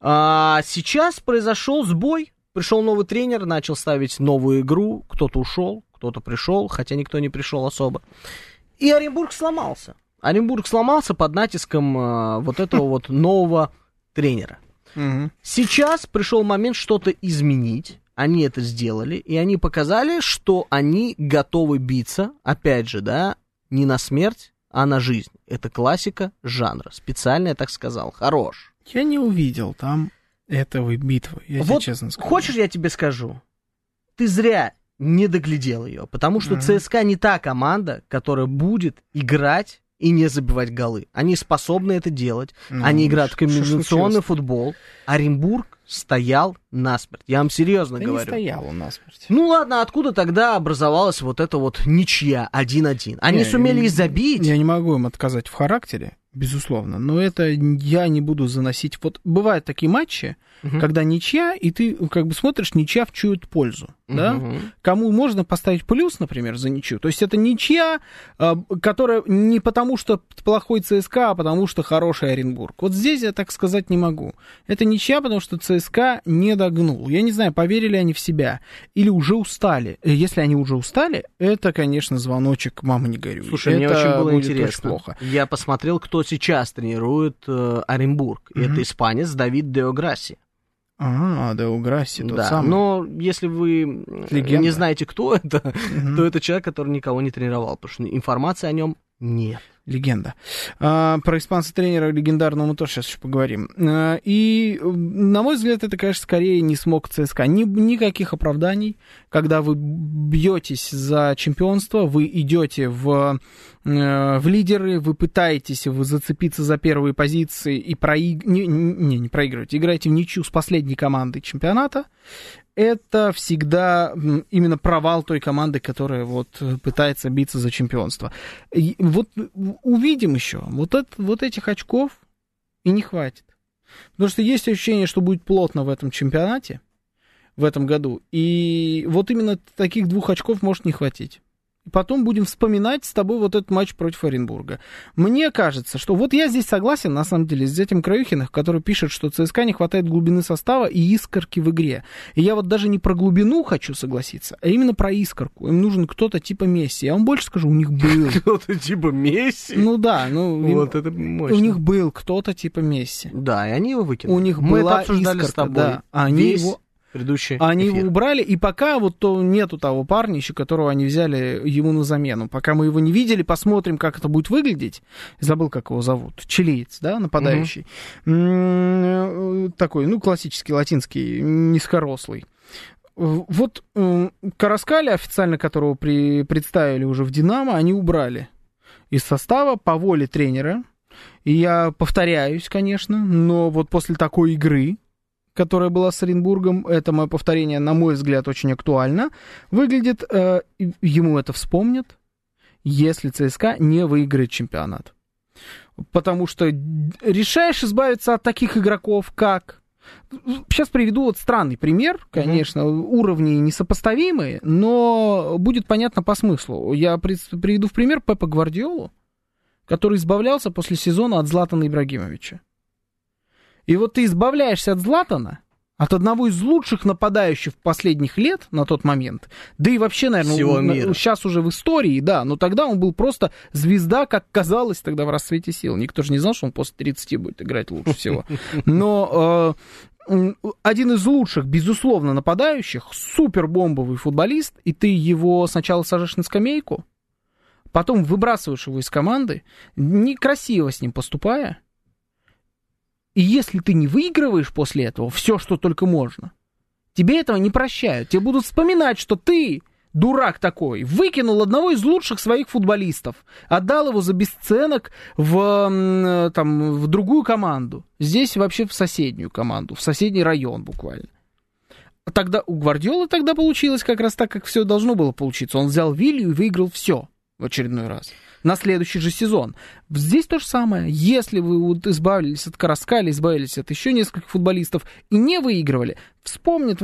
А сейчас произошел сбой. Пришел новый тренер, начал ставить новую игру. Кто-то ушел, кто-то пришел, хотя никто не пришел особо. И Оренбург сломался. Оренбург сломался под натиском а, вот этого вот нового тренера. Сейчас пришел момент что-то изменить. Они это сделали, и они показали, что они готовы биться, опять же, да, не на смерть, а на жизнь. Это классика жанра. Специально я так сказал. Хорош. Я не увидел там этого битвы, я тебе вот честно скажу. хочешь, я тебе скажу? Ты зря не доглядел ее, потому что Мгм. ЦСКА не та команда, которая будет играть и не забивать голы. Они способны это делать. Ну, Они играют в комбинационный футбол. Оренбург стоял насмерть. Я вам серьезно Да не говорю. стоял он насмерть. Ну ладно, откуда тогда образовалась вот эта вот ничья 1-1? Они Не, сумели не- и забить. Я не могу им отказать в характере. Безусловно. Но это я не буду заносить. Вот бывают такие матчи, Мгм. когда ничья, и ты как бы смотришь, ничья в чью пользу. Да? Мгм. Кому можно поставить плюс, например, за ничью. То есть это ничья, э, которая не потому, что плохой ЦСКА, а потому что хороший Оренбург. Вот здесь я так сказать не могу. Это ничья, потому что ЦСКА не догнул. Я не знаю, поверили они в себя или уже устали. Э, Если они уже устали, это, конечно, звоночек «мама, не горюй». Слушай, мне Это очень было будет очень интересно. плохо. Я посмотрел, кто сейчас тренирует э, Оренбург. И Мгм. Это испанец Давид Деограсси. А, да, Уграсси, тот Да, самый. но если вы э, Легенда. не знаете, кто это, Мгм. то это человек, который никого не тренировал, потому что информации о нем нет. Легенда. А, про испанца-тренера легендарного мы тоже сейчас еще поговорим. А, и, на мой взгляд, это, конечно, скорее не смог ЦСКА. Ни, никаких оправданий. Когда вы бьетесь за чемпионство, вы идете в, в лидеры, вы пытаетесь вы зацепиться за первые позиции и проиг... не, не, не проигрывать, играете в ничью с последней командой чемпионата, это всегда именно провал той команды, которая вот э, пытается биться за чемпионство. И вот увидим еще. Вот, это, вот этих очков и не хватит. Потому что есть ощущение, что будет плотно в этом чемпионате в этом году. И вот именно таких двух очков может не хватить. И потом будем вспоминать с тобой вот этот матч против Оренбурга. Мне кажется, что вот я здесь согласен, на самом деле, с этим Краюхиных, который пишет, что ЦСКА не хватает глубины состава и искорки в игре. И я вот даже не про глубину хочу согласиться, а именно про искорку. Им нужен кто-то типа Месси. Я вам больше скажу, у них был. Кто-то типа Месси. Ну да, ну вот это мощно. у них был кто-то типа Месси. Да, и они его выкинули. У них Мы была это обсуждали с искорка, тобой. да. Они Весь его- предыдущий Они эфир. его убрали, и пока вот то нету того парня еще, которого они взяли ему на замену. Пока мы его не видели, посмотрим, как это будет выглядеть. Забыл, как его зовут. Чилиец, да, нападающий. Э, Такой, ну, классический, латинский, низкорослый. Вот м, Караскаля, официально которого при, представили уже в «Динамо», они убрали из состава по воле тренера. И я повторяюсь, конечно, но вот после такой игры, которая была с Оренбургом, это мое повторение, на мой взгляд, очень актуально, выглядит, э, ему это вспомнят, если ЦСКА не выиграет чемпионат. Потому что решаешь избавиться от таких игроков, как... Сейчас приведу вот странный пример, конечно, уровни несопоставимые, но будет понятно по смыслу. Я приведу в пример Пепа Гвардиолу, который избавлялся после сезона от Златана Ибрагимовича. И вот ты избавляешься от Златана, от одного из лучших нападающих последних лет на тот момент, да и вообще, наверное, Всего на- мира. сейчас уже в истории, да, но тогда он был просто звезда, как казалось тогда в расцвете сил. Никто же не знал, что он после 30 будет играть лучше всего. Но э, один из лучших, безусловно, нападающих, супер бомбовый футболист, и ты его сначала сажаешь на скамейку, потом выбрасываешь его из команды, некрасиво с ним поступая, и если ты не выигрываешь после этого все, что только можно, тебе этого не прощают. Тебе будут вспоминать, что ты, дурак такой, выкинул одного из лучших своих футболистов, отдал его за бесценок в, м, там, в другую команду. Здесь вообще в соседнюю команду, в соседний район буквально. Тогда у Гвардиолы тогда получилось как раз так, как все должно было получиться. Он взял Вилью и выиграл все в очередной раз. На следующий же сезон. Здесь то же самое. Если вы вот избавились от Караскаля, избавились от еще нескольких футболистов и не выигрывали, вспомнит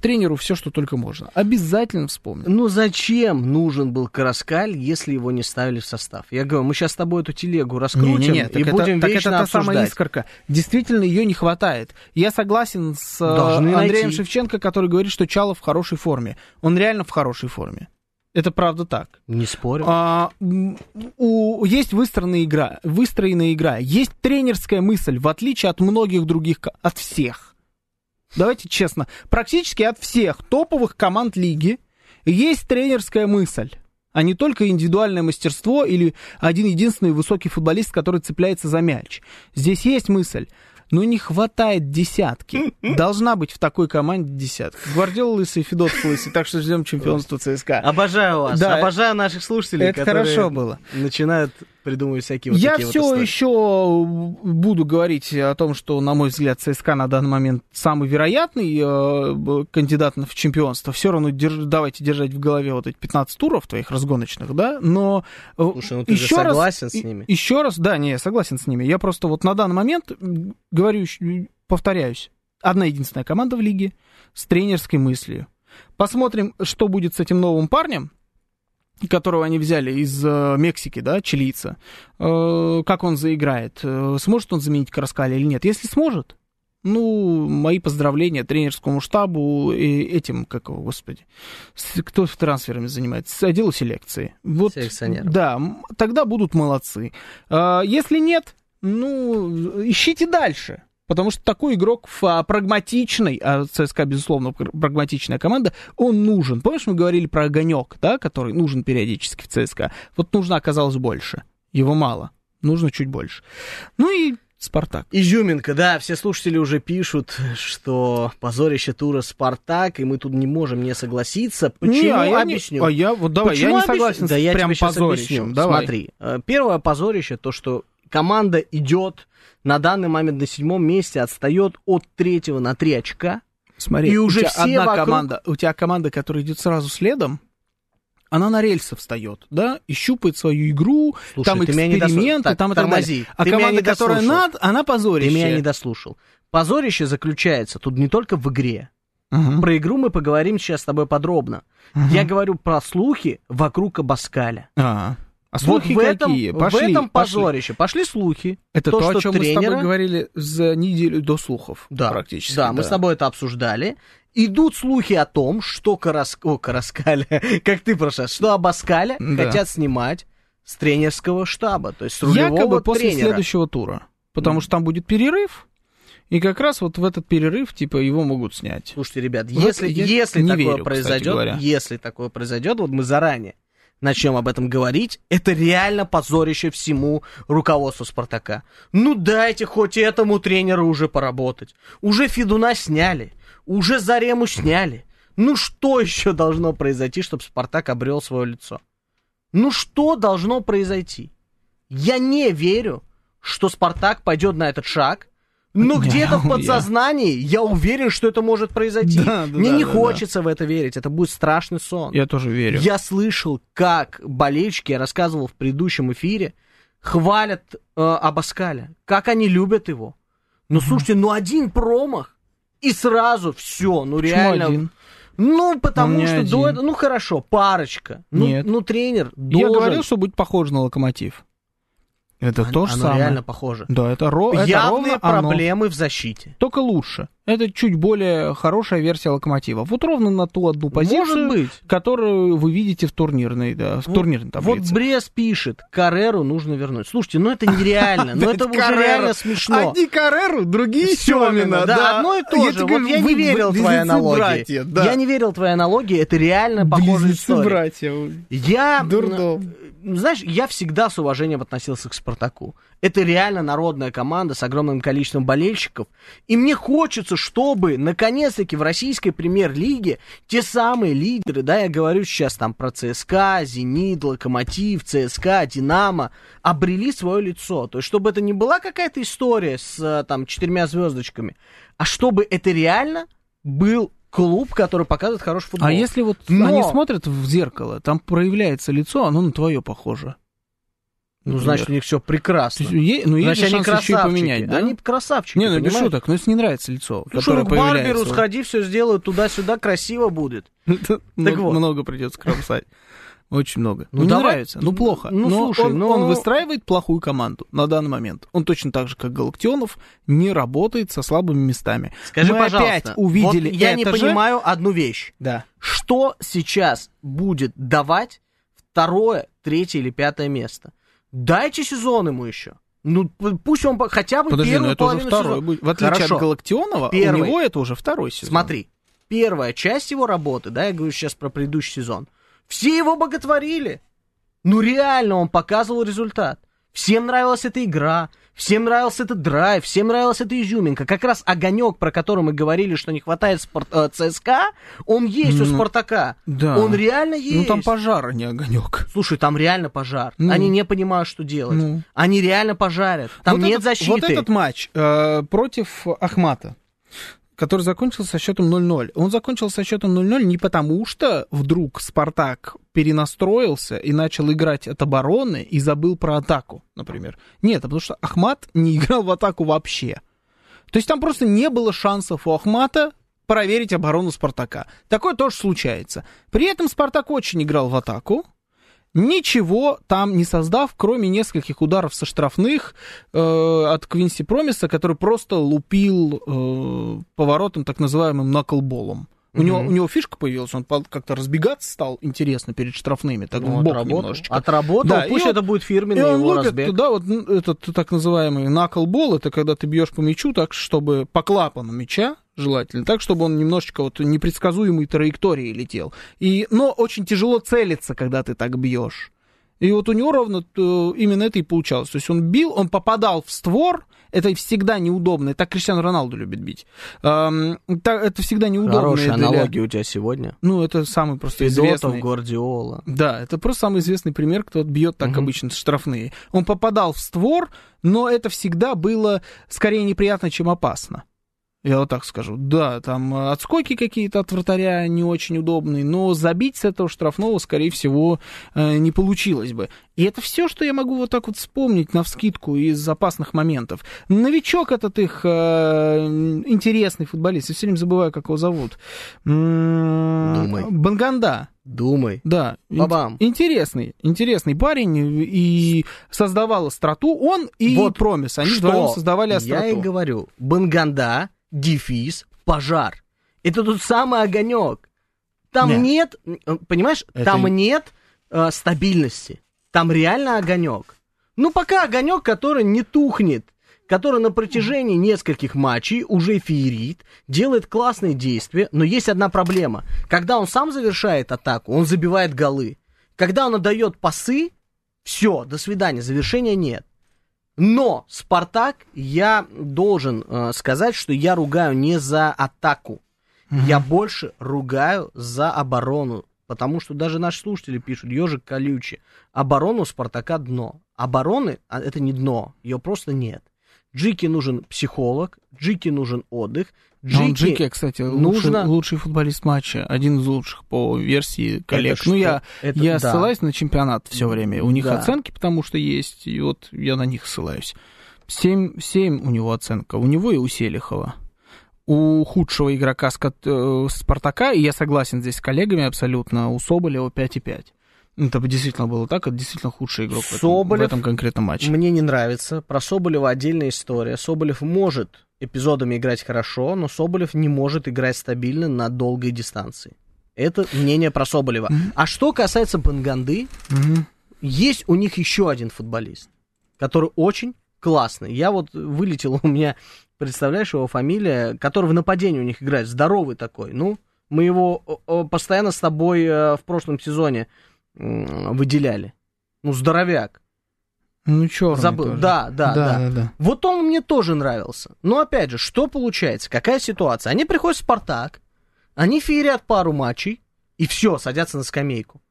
тренеру все, что только можно. Обязательно вспомнит. Ну зачем нужен был Караскаль, если его не ставили в состав? Я говорю, мы сейчас с тобой эту телегу раскрутим Не-не-не, и так это, будем так вечно это та самая обсуждать. искорка. Действительно, ее не хватает. Я согласен с э, Должны Андреем найти. Шевченко, который говорит, что Чалов в хорошей форме. Он реально в хорошей форме. Это правда так. Не спорю. А, у, есть выстроенная игра, выстроенная игра, есть тренерская мысль, в отличие от многих других, от всех. Давайте честно, практически от всех топовых команд лиги есть тренерская мысль, а не только индивидуальное мастерство или один единственный высокий футболист, который цепляется за мяч. Здесь есть мысль. Но не хватает десятки. Должна быть в такой команде десятка. Гвардиола лысый, Федотов лысый, так что ждем чемпионства ЦСКА. Обожаю вас, Да, обожаю наших слушателей, это хорошо было. начинают придумывают всякие вот Я такие вот все истории. еще буду говорить о том, что, на мой взгляд, ЦСКА на данный момент самый вероятный э, кандидат в чемпионство. Все равно держ- давайте держать в голове вот эти 15 туров твоих разгоночных, да, но э, Слушай, ну ты же еще раз- согласен с и- ними? Еще раз, да, не, я согласен с ними. Я просто вот на данный момент говорю, повторяюсь, одна единственная команда в лиге с тренерской мыслью. Посмотрим, что будет с этим новым парнем, которого они взяли из э, Мексики, да, чилийца. Э, как он заиграет? Э, сможет он заменить Караскаля или нет? Если сможет, ну, мои поздравления тренерскому штабу и этим, как его, господи, кто трансферами занимается, отделу селекции. Вот, Селекционером. да, тогда будут молодцы. А, если нет, ну, ищите дальше. Потому что такой игрок фа- прагматичный, а ЦСКА, безусловно, пр- прагматичная команда, он нужен. Помнишь, мы говорили про огонек, да, который нужен периодически в ЦСКА? Вот нужно оказалось больше. Его мало. Нужно чуть больше. Ну и Спартак. Изюминка, да, все слушатели уже пишут, что позорище тура Спартак, и мы тут не можем не согласиться. Почему? Не, а я не- объясню. а я, вот давай, Почему я не объясню? согласен да с я прям тебе щас позорищем. объясню. Давай. Смотри, э, первое позорище, то, что команда идет на данный момент на седьмом месте, отстает от третьего на три очка. Смотри, И у уже тебя все одна вокруг- команда, у тебя команда, которая идет сразу следом, она на рельсы встает, да, и щупает свою игру, Слушай, там эксперименты, Так, там и так тормози. далее. А Ты команда, которая над, она позорище. Ты меня не дослушал. Позорище заключается тут не только в игре. Мгм. Про игру мы поговорим сейчас с тобой подробно. Мгм. Я говорю про слухи вокруг Абаскаля. А, а Вот слухи в этом, какие? в Пошли, этом пошли. позорище. Пошли слухи. Это то, То, о чем мы с тобой тренера- говорили за неделю до слухов. Да, практически. Да, мы с тобой это обсуждали. Идут слухи о том, что Карас... О, Караскаля, как ты раз, что Абаскаля Да. хотят снимать с тренерского штаба, то есть с рулевого Якобы после тренера. следующего тура. Потому что там будет перерыв, и как раз вот в этот перерыв, типа, его могут снять. Слушайте, ребят, Вот если, если не такое верю, произойдет, если такое произойдет, вот мы заранее начнем об этом говорить, это реально позорище всему руководству Спартака. Ну дайте хоть этому тренеру уже поработать. Уже Федуна сняли, уже Зарему сняли. Ну что еще должно произойти, чтобы Спартак обрел свое лицо? Ну что должно произойти? Я не верю, что Спартак пойдет на этот шаг, но Да, где-то в я- подсознании я уверен, что это может произойти. Да, да, Мне да, не да, хочется в это верить, это будет страшный сон. Я тоже верю. Я слышал, как болельщики, я рассказывал в предыдущем эфире, хвалят э, Абаскаля, как они любят его. Ну, слушайте, ну один промах, и сразу все, ну Почему реально. один? Ну, потому не что до один. этого, ну хорошо, парочка. Ну, Нет. ну тренер Я должен. говорил, что будет похоже на локомотив. Это Оно- то же оно самое. реально похоже. Да, это, ро... это Явные ровно оно. проблемы в защите. Только лучше. Это чуть более хорошая версия локомотива. Вот ровно на ту одну позицию, Может быть. которую вы видите в турнирной, да, в Вот- турнирной Вот таблице. Брест пишет, Кареру нужно вернуть. Слушайте, ну это нереально, ну это уже реально смешно. Одни Кареру, другие Семина, да, одно и то же. Вот я не верил твоей аналогии. Я не верил твоей аналогии, это реально похожая история. братья. Я, Дурдом. м, знаешь, я всегда с уважением относился к Спартаку. Это реально народная команда с огромным количеством болельщиков. И мне хочется, чтобы, наконец-таки, в российской премьер-лиге те самые лидеры, да, я говорю сейчас там про ЦСКА, Зенит, Локомотив, ЦСКА, Динамо, обрели свое лицо. То есть, чтобы это не была какая-то история с э, там четырьмя звездочками, а чтобы это реально был клуб, который показывает хороший футбол. А если вот Но- они смотрят в зеркало, там проявляется лицо, оно на твое похоже. Ну, Например. значит, у них все прекрасно. То есть, е- ну, есть Значит, они шанс еще и красавчики. поменять, да? Они красавчики, Не, ну без понимаешь? шуток, но если не нравится лицо, Ну, что, к Барберу сходи, все сделают туда-сюда, красиво будет. Это Так много, вот. много придется кромсать. Очень много. Ну, Ну, не давай- нравится, ну плохо. ну, Но слушай, он, ну- он выстраивает плохую команду на данный момент. Он точно так же, как Галактионов, не работает со слабыми местами. Скажи, Мы пожалуйста, опять увидели вот я не же. понимаю одну вещь. Да. Что сейчас будет давать второе, третье или пятое место? Дайте сезон ему еще. Ну, пусть он хотя бы Подожди, первую но это уже второй сезона. В отличие Хорошо. от Галактионова, Первый. у него это уже второй сезон. Смотри, первая часть его работы, да, я говорю сейчас про предыдущий сезон, все его боготворили. Ну реально он показывал результат. Всем нравилась эта игра, всем нравился этот драйв, всем нравилась эта изюминка. Как раз огонек, про который мы говорили, что не хватает спорт, э, ЦСКА, он есть у Ну, Спартака. да. Он реально есть. Ну там пожар, а не огонек. Слушай, там реально пожар. Ну. Они не понимают, что делать. Ну. Они реально пожарят. Там Вот нет этот- защиты. Вот этот матч э, против Ахмата, который закончился со счетом 0-0. Он закончился со счетом 0-0 не потому, что вдруг Спартак перенастроился и начал играть от обороны и забыл про атаку, например. Нет, а потому что Ахмат не играл в атаку вообще. То есть там просто не было шансов у Ахмата проверить оборону Спартака. Такое тоже случается. При этом Спартак очень играл в атаку, ничего там не создав, кроме нескольких ударов со штрафных э, от Квинси Промиса, который просто лупил э, поворотом так называемым наклболом. У, него, у него фишка появилась, он как-то разбегаться стал интересно перед штрафными, так Ну, в бок отработал. немножечко. Отработал, Да, пусть и он- это будет И фирменный он его лупит, разбег. да, вот н- этот так называемый наклбол, это когда ты бьешь по мячу так, чтобы по клапану мяча, желательно, так, чтобы он немножечко вот непредсказуемой траектории летел. И, но очень тяжело целиться, когда ты так бьешь. И вот у него ровно э, именно это и получалось. То есть он бил, он попадал в створ, это всегда неудобно. Так Криштиану Роналду любит бить. Это всегда неудобно. Хорошая для- аналогия у тебя сегодня. Ну, это самый просто Федотов, известный. Гвардиола. Да, это просто самый известный пример, кто бьет так обычно штрафные. Он попадал в створ, но это всегда было скорее неприятно, чем опасно. Я вот так скажу. Да, там э, отскоки какие-то от вратаря не очень удобные, но забить с этого штрафного, скорее всего, э, не получилось бы. И это все, что я могу вот так вот вспомнить на вскидку из опасных моментов. Новичок этот их э, интересный футболист, я все время забываю, как его зовут. М, Думай. Банганда. Думай. Да. Бабам. ин- Интересный, интересный парень и создавал остроту. Он и Вот Промис, они Что вдвоем создавали остроту. Я и говорю. Банганда, дефис, пожар. Это тот самый огонек. Там Не. нет, э, понимаешь, Это там нет э, стабильности. Там реально огонек. Ну, пока огонек, который не тухнет, который на протяжении нескольких матчей уже феерит, делает классные действия, но есть одна проблема. Когда он сам завершает атаку, он забивает голы. Когда он отдает пасы, все, до свидания, завершения нет. Но Спартак, я должен э, сказать, что я ругаю не за атаку. Я больше ругаю за оборону. Потому что даже наши слушатели пишут, ежик колючий. Оборону Спартака дно. Обороны а, это не дно, ее просто нет. Джики нужен психолог, Джики нужен отдых. Но он Джики, кстати, нужно- лучший, лучший футболист матча, один из лучших по версии коллег. что? ну, я, Это я да. ссылаюсь на чемпионат все время. У них Да. оценки, потому что есть, и вот я на них ссылаюсь. 7, 7 у него оценка, у него и у Селихова. У худшего игрока э, Спартака, и я согласен здесь с коллегами абсолютно, у Соболева 5,5. Это бы действительно было так, это действительно худший игрок в этом- в Соболев этом конкретном матче. Мне не нравится. Про Соболева отдельная история. Соболев может эпизодами играть хорошо, но Соболев не может играть стабильно на долгой дистанции. Это мнение про Соболева. А что касается Банганды, Мгм. есть у них еще один футболист, который очень классный. Я вот вылетел у меня, представляешь, его фамилия, который в нападении у них играет, здоровый такой. Ну, мы его постоянно с тобой э, в прошлом сезоне выделяли. Ну, здоровяк. Ну, черный Забыл. тоже. Да, да, да. да, да. Вот он мне тоже нравился. Но опять же, что получается? Какая ситуация? Они приходят в Спартак, они феерят пару матчей, и все, садятся на скамейку.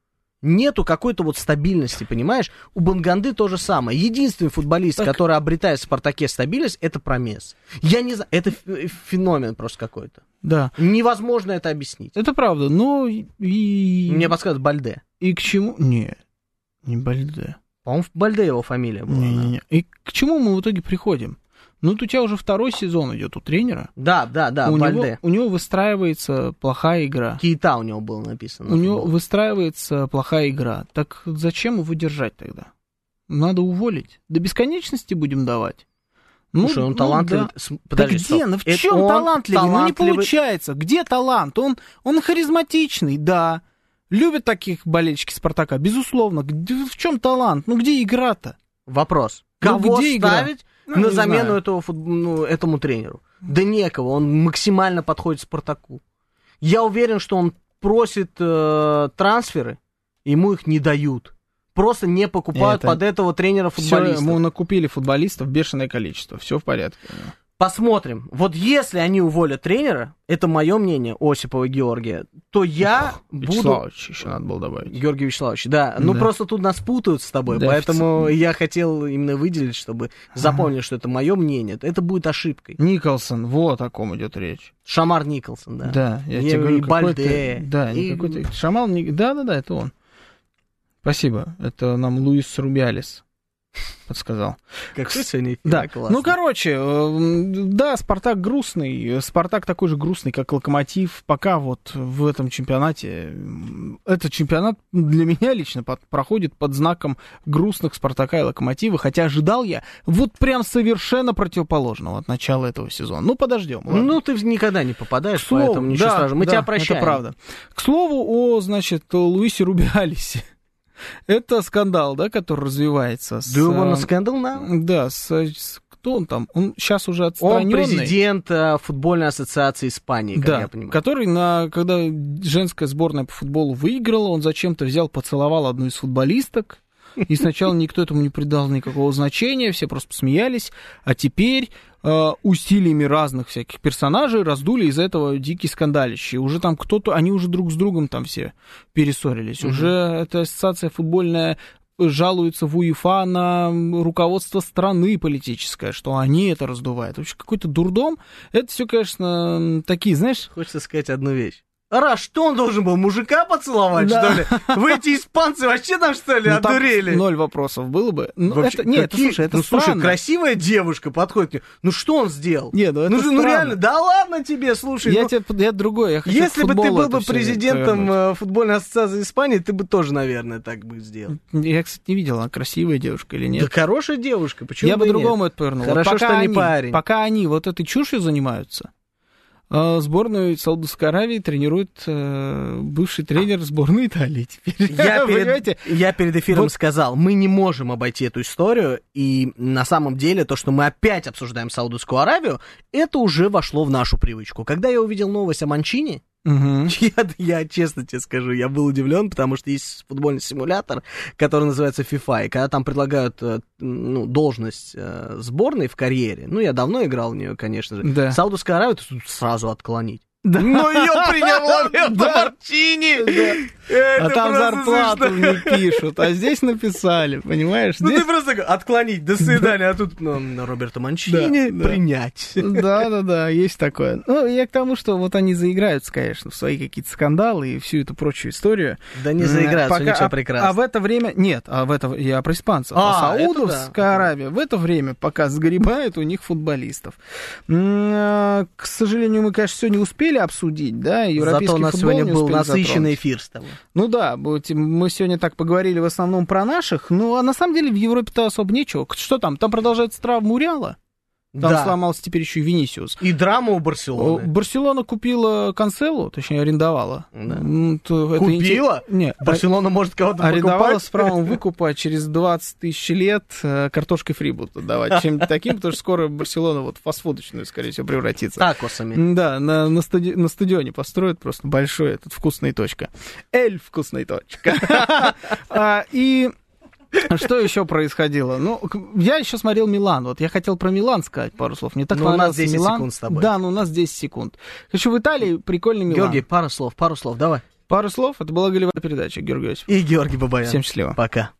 Нету какой-то вот стабильности, понимаешь? У Банганды то же самое. Единственный футболист, Так- который обретает в Спартаке стабильность, это Промес. Я не знаю, это феномен просто какой-то. Да, Невозможно это объяснить. это правда, но и... Мне подсказывают Бальде. И к чему? Не, не Бальде. По-моему, Бальде его фамилия была. Не, не, не. И к чему мы в итоге приходим? Ну, вот у тебя уже второй сезон идет у тренера. Да, да, да, у, него, Бальде. у него выстраивается плохая игра. Кейта у него было написано. У него выстраивается плохая игра. Так зачем его держать тогда? Надо уволить. До бесконечности будем давать. Ну, Слушай, он ну талантливый. да. С- Да подожди, где? стоп. Ну в Это чем он талантливый? Ну не талантливый- получается. Где талант? Он, он харизматичный, да. Любят таких болельщики Спартака, безусловно. Где- в чем талант? Ну где игра-то? Вопрос. Ну, Кого где игра? ставить Ну, на не замену знаю. этого, фут- ну, этому тренеру? Да некого, он максимально подходит Спартаку. Я уверен, что он просит э, трансферы, ему их не дают. Просто не покупают Это- под этого тренера Все, футболистов. мы накупили футболистов бешеное количество. Все в порядке. Посмотрим. Вот если они уволят тренера, это мое мнение, Осипова Георгия, то я буду... Вячеславович еще надо было добавить. Георгий Вячеславович, да. Ну, Да. просто тут нас путают с тобой, Да, поэтому я хотел именно выделить, чтобы запомнили, что это мое мнение. Это будет ошибкой. Николсон, вот о ком идет речь. Шамар Николсон, да. Да, я И- тебе говорю, и какой-то- Бальде, Да, и- какой-то Шамал, не- да, да, да, это он. Спасибо, это нам Луис Рубиалис подсказал. Какой сегодня Да, классный. ну, короче, э, да, Спартак грустный, Спартак такой же грустный, как Локомотив, пока вот в этом чемпионате, этот чемпионат для меня лично под- проходит под знаком грустных Спартака и Локомотива, хотя ожидал я вот прям совершенно противоположного от начала этого сезона. Ну, подождем. ладно. Ну, ты никогда не попадаешь, слову, поэтому ничего да, страшного. Мы да, тебя прощаем. Это правда. К слову о, значит, Луисе Рубиалисе. Это скандал, да, который развивается. С, Do you wanna э, scandal now? Да, с, с- кто он там? Он сейчас уже Он отстраненный. президент э, футбольной ассоциации Испании, как да, я понимаю. который, на, когда женская сборная по футболу выиграла, он зачем-то взял, поцеловал одну из футболисток. И сначала никто этому не придал никакого значения, все просто посмеялись. А теперь э, усилиями разных всяких персонажей раздули из этого дикий скандалище. Уже там кто-то, они уже друг с другом там все перессорились. Уже эта ассоциация футбольная жалуется в УЕФА на руководство страны политическое, что они это раздувают. Вообще какой-то дурдом. Это все, конечно, такие, знаешь, Хочется сказать одну вещь. Ара, что он должен был, мужика поцеловать, Да. что ли? Вы эти испанцы вообще там, что ли, ну, одурели? ноль вопросов было бы. Ну, Вообще, это, нет, это, какие- слушай, это ну, слушай, странно. красивая девушка подходит к нему. Ну, что он сделал? Не, ну это ну, ну, странно. реально, да ладно тебе, слушай. Я ну, тебе, я другой, я хочу если бы ты был это бы президентом повернуть. э, футбольной ассоциации Испании, ты бы тоже, наверное, так бы сделал. Я, кстати, не видел, она красивая девушка или нет. Да хорошая девушка, почему я бы и нет? другому это повернул. Вот Хорошо, пока что не они- парень. Пока они вот этой чушью занимаются, сборную Саудовской Аравии тренирует э, бывший тренер сборной Италии теперь. Я перед, я перед эфиром Вот- сказал, мы не можем обойти эту историю, и на самом деле то, что мы опять обсуждаем Саудовскую Аравию, это уже вошло в нашу привычку. Когда я увидел новость о Манчине, Мгм. я, я честно тебе скажу, я был удивлен, потому что есть футбольный симулятор, который называется FIFA, и когда там предлагают э, ну, должность э, сборной в карьере, ну, я давно играл в нее, конечно же, Да. То тут сразу отклонить. Да. Но ее приняло Да. место Марчини! А там зарплату не пишут, а здесь написали, понимаешь? Ну Здесь ты просто отклонить, до свидания, а тут ну, на Роберта Манчини Да, да. принять. Да, да, да, есть такое. Ну, я к тому, что вот они заиграются, конечно, в свои какие-то скандалы и всю эту прочую историю. Да не заиграются, пока- них все а- прекрасно. А в это время... Нет, а в это... Я про испанцев. А, А, это Саудовская да. Аравия в это время пока сгребает у них футболистов. А, К сожалению, мы, конечно, все не успели обсудить, да, европейский Зато у нас сегодня был насыщенный затронуть. эфир с тобой. Ну да, мы сегодня так поговорили в основном про наших, ну а на самом деле в Европе-то особо нечего. Что там? Там продолжается травма Уриала? Там Да. сломался теперь еще и Винисиус. И драма у Барселоны. Барселона купила Канцелу, точнее арендовала. Да. Это Купила? инте- Нет, Барселона может кого-то арендовала покупать? с правом выкупа а через 20 тысяч лет э, картошкой фри будут отдавать. Чем таким, потому что скоро Барселона вот фастфудочную, скорее всего, превратится. Такосами. Да, на, на, стади- на стадионе построят просто большой этот вкусная точка. Эль вкусная точка. А, И что еще происходило? Ну, я еще смотрел Милан. Вот я хотел про Милан сказать пару слов. Мне так Ну, у нас понравился 10 Милан. секунд с тобой. Да, ну у нас 10 секунд. Хочу в Италии прикольный Милан. Георгий, пару слов, пару слов, давай. Пару слов. Это была голевая передача, Георгий Осипов. И Георгий Бабаян. Всем счастливо. Пока.